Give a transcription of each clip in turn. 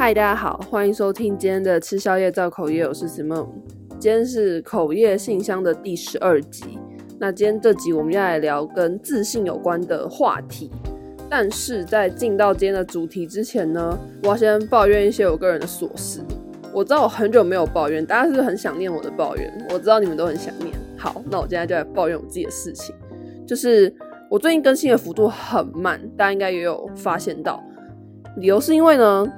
嗨，大家好，欢迎收听今天的吃宵夜造口业，我是 Simon。今天是口业信箱的第十二集。那今天这集我们要来聊跟自信有关的话题。但是在进到今天的主题之前呢，我要先抱怨一些我个人的琐事。我知道我很久没有抱怨，大家是不是很想念我的抱怨？我知道你们都很想念。好，那我今天就来抱怨我自己的事情，就是我最近更新的幅度很慢，大家应该也有发现到。理由是因为呢，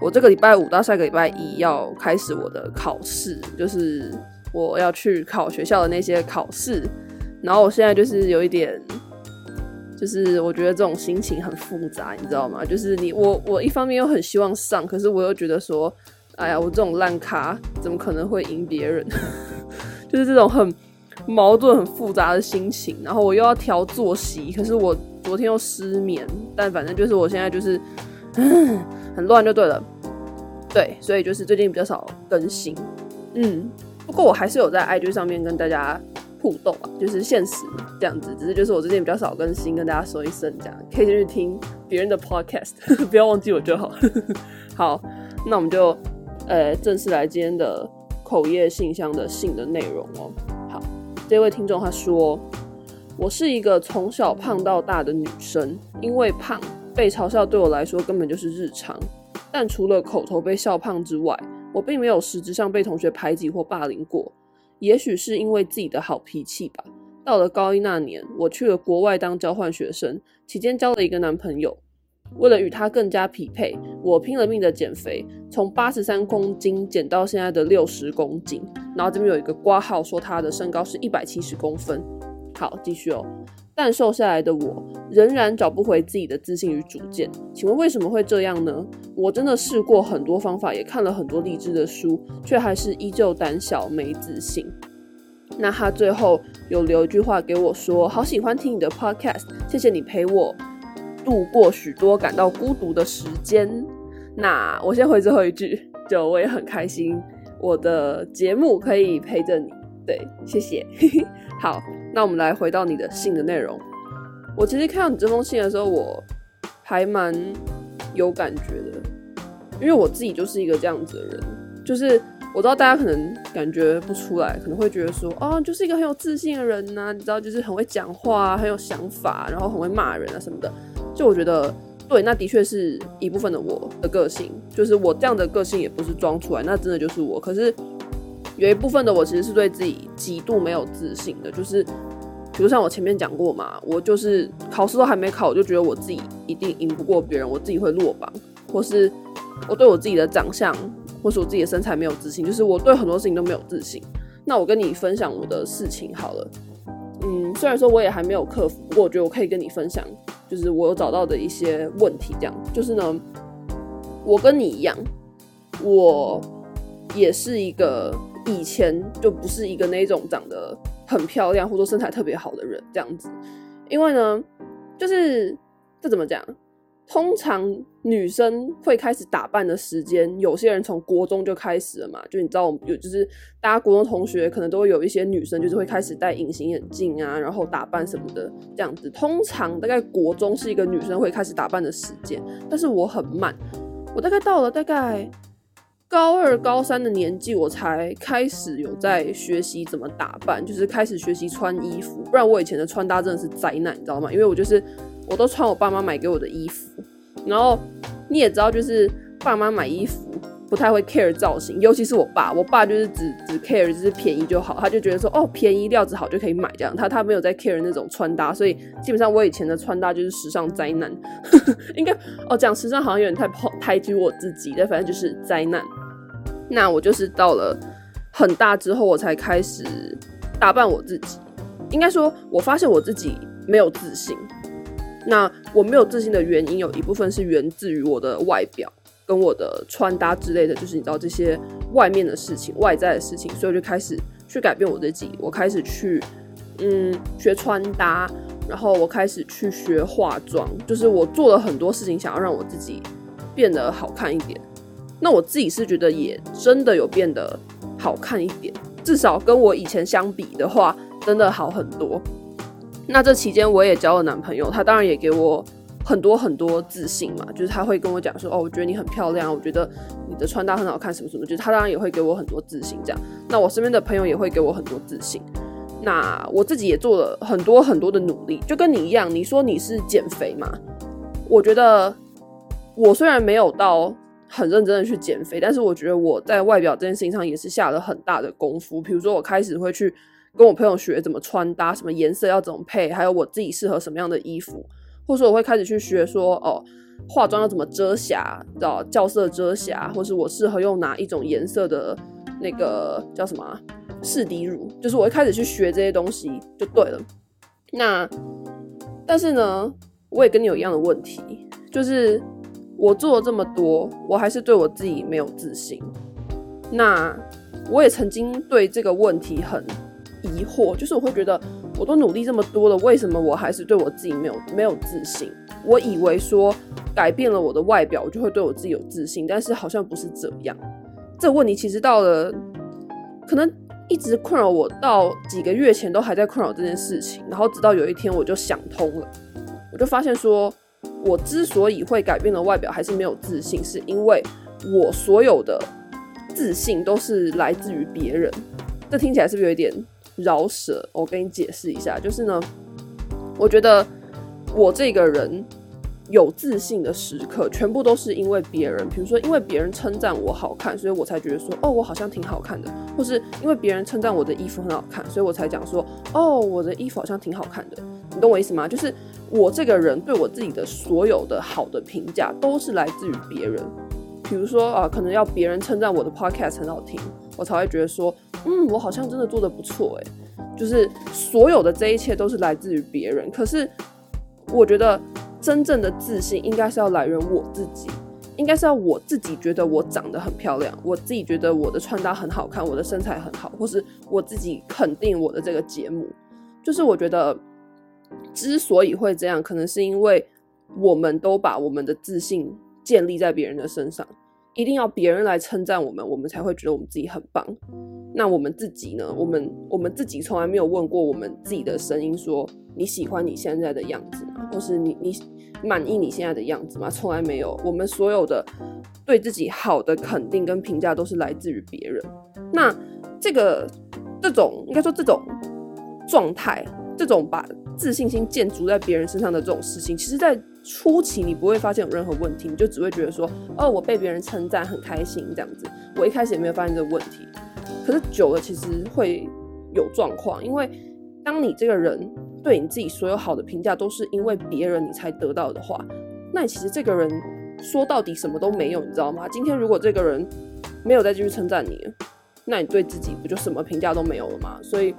我这个礼拜五到下个礼拜一要开始我的考试，就是我要去考学校的那些考试，然后我现在就是有一点，就是我觉得这种心情很复杂，你知道吗？就是你我我一方面又很希望上，可是我又觉得说，哎呀，我这种烂咖怎么可能会赢别人？就是这种很矛盾、很复杂的心情。然后我又要调作息，可是我昨天又失眠，但反正就是我现在就是。嗯，很乱就对了，对，所以就是最近比较少更新，嗯，不过我还是有在 IG 上面跟大家互动啊，就是现实这样子，只是就是我最近比较少更新，跟大家说一声，这样可以进去听别人的 Podcast，不要忘记我就好。好，那我们就呃正式来今天的口业信箱的信的内容哦。好，这位听众他说，我是一个从小胖到大的女生，因为胖。被嘲笑对我来说根本就是日常，但除了口头被笑胖之外，我并没有实质上被同学排挤或霸凌过。也许是因为自己的好脾气吧。到了高一那年，我去了国外当交换学生，期间交了一个男朋友。为了与他更加匹配，我拼了命的减肥，从八十三公斤减到现在的六十公斤。然后这边有一个挂号说他的身高是一百七十公分。好，继续哦。但瘦下来的我仍然找不回自己的自信与主见，请问为什么会这样呢？我真的试过很多方法，也看了很多励志的书，却还是依旧胆小没自信。那他最后有留一句话给我说：“好喜欢听你的 podcast，谢谢你陪我度过许多感到孤独的时间。”那我先回最后一句，就我也很开心，我的节目可以陪着你。对，谢谢。好，那我们来回到你的信的内容。我其实看到你这封信的时候，我还蛮有感觉的，因为我自己就是一个这样子的人。就是我知道大家可能感觉不出来，可能会觉得说，哦，就是一个很有自信的人呐、你知道，就是很会讲话，啊很有想法，然后很会骂人啊什么的。就我觉得，对，那的确是一部分的我的个性，就是我这样的个性也不是装出来，那真的就是我。可是。有一部分的我其实是对自己极度没有自信的，就是，比如像我前面讲过嘛，我就是考试都还没考，我就觉得我自己一定赢不过别人，我自己会落榜，或是我对我自己的长相，或是我自己的身材没有自信，就是我对很多事情都没有自信。那我跟你分享我的事情好了，嗯，虽然说我也还没有克服，不过我觉得我可以跟你分享，就是我有找到的一些问题，这样，就是呢，我跟你一样，我也是一个。以前就不是一个那种长得很漂亮或者身材特别好的人这样子，因为呢，就是这怎么讲？通常女生会开始打扮的时间，有些人从国中就开始了嘛。就你知道，我们有就是大家国中同学可能都会有一些女生，就是会开始戴隐形眼镜啊，然后打扮什么的这样子。通常大概国中是一个女生会开始打扮的时间，但是我很慢，我大概到了大概。高二、高三的年纪，我才开始有在学习怎么打扮，就是开始学习穿衣服。不然我以前的穿搭真的是灾难，你知道吗？因为我就是我都穿我爸妈买给我的衣服，然后你也知道，就是爸妈买衣服不太会 care 造型，尤其是我爸，我爸就是只只 care 就是便宜就好，他就觉得说哦，便宜料子好就可以买这样，他他没有在 care 那种穿搭，所以基本上我以前的穿搭就是时尚灾难，应该哦讲时尚好像有点太抬举我自己，但反正就是灾难。那我就是到了很大之后，我才开始打扮我自己。应该说，我发现我自己没有自信。那我没有自信的原因，有一部分是源自于我的外表跟我的穿搭之类的，就是你知道这些外面的事情、外在的事情，所以我就开始去改变我自己。我开始去嗯学穿搭，然后我开始去学化妆，就是我做了很多事情，想要让我自己变得好看一点。那我自己是觉得也真的有变得好看一点，至少跟我以前相比的话，真的好很多。那这期间我也交了男朋友，他当然也给我很多很多自信嘛，就是他会跟我讲说，哦，我觉得你很漂亮，我觉得你的穿搭很好看，什么什么，就是他当然也会给我很多自信，这样。那我身边的朋友也会给我很多自信。那我自己也做了很多很多的努力，就跟你一样。你说你是减肥嘛？我觉得我虽然没有到很认真的去减肥，但是我觉得我在外表这件事情上也是下了很大的功夫。比如说，我开始会去跟我朋友学怎么穿搭，什么颜色要怎么配，还有我自己适合什么样的衣服，或者说我会开始去学说哦，化妆要怎么遮瑕，叫校色遮瑕，或是我适合用哪一种颜色的那个叫什么啊？试底乳，就是我会开始去学这些东西就对了。那但是呢，我也跟你有一样的问题，就是我做了这么多，我还是对我自己没有自信。那我也曾经对这个问题很疑惑，就是我会觉得我都努力这么多了，为什么我还是对我自己没有没有自信？我以为说改变了我的外表，我就会对我自己有自信，但是好像不是这样。这个问题其实到了可能。一直困扰我到几个月前都还在困扰这件事情，然后直到有一天我就想通了，我就发现说，我之所以会改变了外表还是没有自信，是因为我所有的自信都是来自于别人。这听起来是不是有点饶舌？我跟你解释一下，就是呢，我觉得我这个人。有自信的时刻，全部都是因为别人，比如说因为别人称赞我好看，所以我才觉得说，哦，我好像挺好看的，或是因为别人称赞我的衣服很好看，所以我才讲说，哦，我的衣服好像挺好看的。你懂我意思吗？就是我这个人对我自己的所有的好的评价都是来自于别人。比如说啊，可能要别人称赞我的 podcast 很好听，我才会觉得说，嗯，我好像真的做得不错诶。就是所有的这一切都是来自于别人。可是我觉得。真正的自信应该是要来源我自己，应该是要我自己觉得我长得很漂亮，我自己觉得我的穿搭很好看，我的身材很好，或是我自己肯定我的这个节目。就是我觉得之所以会这样，可能是因为我们都把我们的自信建立在别人的身上，一定要别人来称赞我们，我们才会觉得我们自己很棒。那我们自己呢？我们我们自己从来没有问过我们自己的声音，说你喜欢你现在的样子吗？或是你你满意你现在的样子吗？从来没有。我们所有的对自己好的肯定跟评价都是来自于别人。那这个这种应该说这种状态，这种把自信心建筑在别人身上的这种事情，其实在初期你不会发现有任何问题，你就只会觉得说，哦，我被别人称赞很开心这样子。我一开始也没有发现这个问题，可是久了其实会有状况，因为当你这个人。对你自己所有好的评价都是因为别人你才得到的话，那你其实这个人说到底什么都没有，你知道吗？今天如果这个人没有再继续称赞你，那你对自己不就什么评价都没有了吗？所以，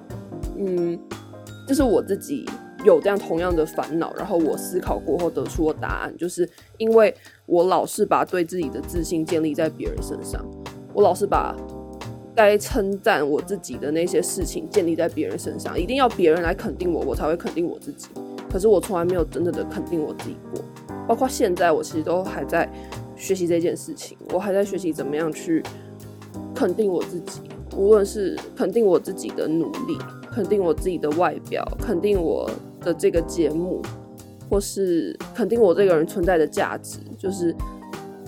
嗯，这是我自己有这样同样的烦恼，然后我思考过后得出的答案，就是因为我老是把对自己的自信建立在别人身上，我老是把。该称赞我自己的那些事情建立在别人身上，一定要别人来肯定我，我才会肯定我自己。可是我从来没有真正的肯定我自己过，包括现在我其实都还在学习这件事情，我还在学习怎么样去肯定我自己，无论是肯定我自己的努力，肯定我自己的外表，肯定我的这个节目，或是肯定我这个人存在的价值，就是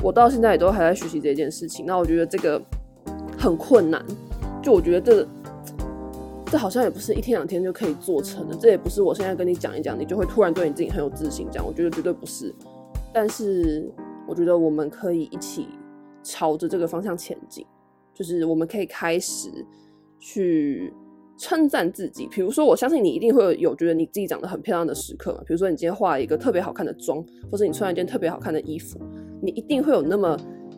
我到现在也都还在学习这件事情。那我觉得这个。很困难，就我觉得这这好像也不是一天两天就可以做成的，这也不是我现在跟你讲一讲，你就会突然对你自己很有自信这样，我觉得绝对不是。但是我觉得我们可以一起朝着这个方向前进，就是我们可以开始去称赞自己。比如说，我相信你一定会有觉得你自己长得很漂亮的时刻嘛，比如说你今天化了一个特别好看的妆，或者你穿了一件特别好看的衣服，你一定会有那么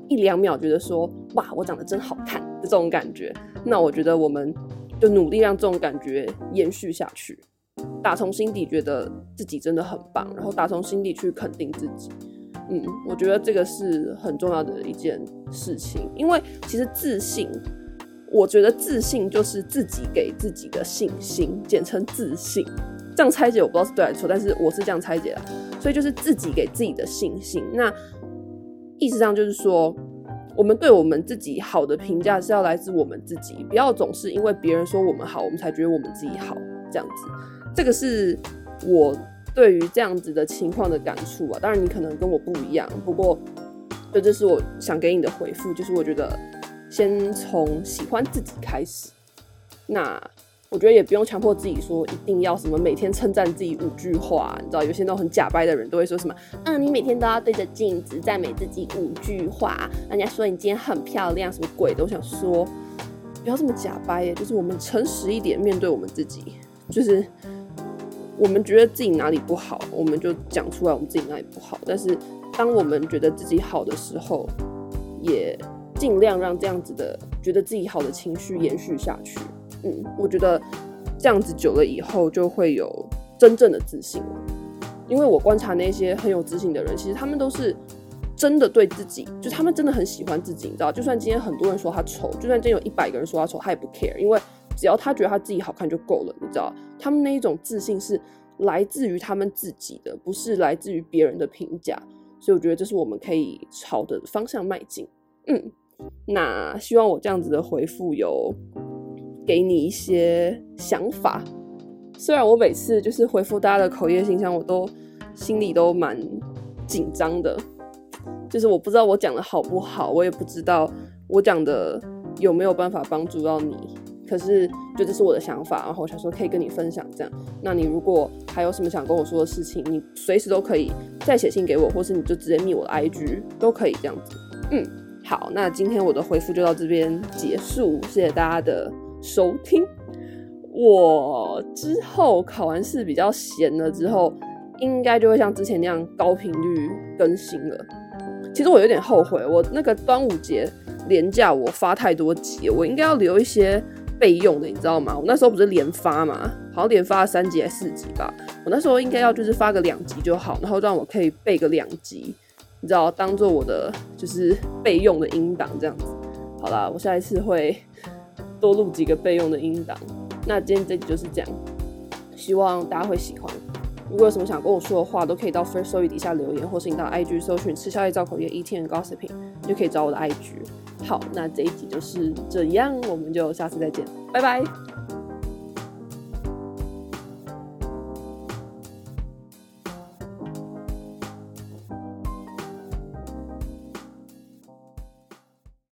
一两秒觉得说，哇，我长得真好看。这种感觉，那我觉得我们就努力让这种感觉延续下去，打从心底觉得自己真的很棒，然后打从心底去肯定自己。嗯，我觉得这个是很重要的一件事情，因为其实自信，我觉得自信就是自己给自己的信心，简称自信。这样拆解我不知道是对还是错，但是我是这样拆解的，所以就是自己给自己的信心。那意思上就是说。我们对我们自己好的评价是要来自我们自己，不要总是因为别人说我们好，我们才觉得我们自己好这样子。这个是我对于这样子的情况的感触啊。当然你可能跟我不一样，不过这就是我想给你的回复，就是我觉得先从喜欢自己开始。那。我觉得也不用强迫自己说一定要什么每天称赞自己五句话，你知道，有些那种很假掰的人都会说什么，嗯，你每天都要对着镜子赞美自己五句话，人家说你今天很漂亮，什么鬼都想说，不要这么假掰耶，就是我们诚实一点面对我们自己，就是我们觉得自己哪里不好，我们就讲出来我们自己哪里不好，但是当我们觉得自己好的时候，也尽量让这样子的觉得自己好的情绪延续下去。嗯，我觉得这样子久了以后，就会有真正的自信了。因为我观察那些很有自信的人，其实他们都是真的对自己，就他们真的很喜欢自己，你知道？就算今天很多人说他丑，就算今天有一百个人说他丑，他也不 care，因为只要他觉得他自己好看就够了，你知道？他们那一种自信是来自于他们自己的，不是来自于别人的评价。所以我觉得这是我们可以朝的方向迈进。嗯，那希望我这样子的回复有。给你一些想法，虽然我每次就是回复大家的口业信箱，我都心里都蛮紧张的，就是我不知道我讲的好不好，我也不知道我讲的有没有办法帮助到你。可是，就这是我的想法，然后我想说可以跟你分享这样。那你如果还有什么想跟我说的事情，你随时都可以再写信给我，或是你就直接密我的 IG 都可以这样子。嗯，好，那今天我的回复就到这边结束，谢谢大家的。收听，我之后考完试比较闲了之后，应该就会像之前那样高频率更新了。其实我有点后悔，我那个端午节连假我发太多集，我应该要留一些备用的，你知道吗？我那时候不是连发嘛，好像连发了三集还是四集吧。我那时候应该要就是发个两集就好，然后让我可以备个两集，你知道，当做我的就是备用的音档这样子。好啦，我下一次会。多录几个备用的音档。那今天这集就是这样，希望大家会喜欢。如果有什么想跟我说的话，都可以到 Firstory 底下留言，或是你到 IG 搜寻“吃宵夜造口业 ET Gossiping”，就可以找我的 IG。好，那这一集就是这样，我们就下次再见，拜拜。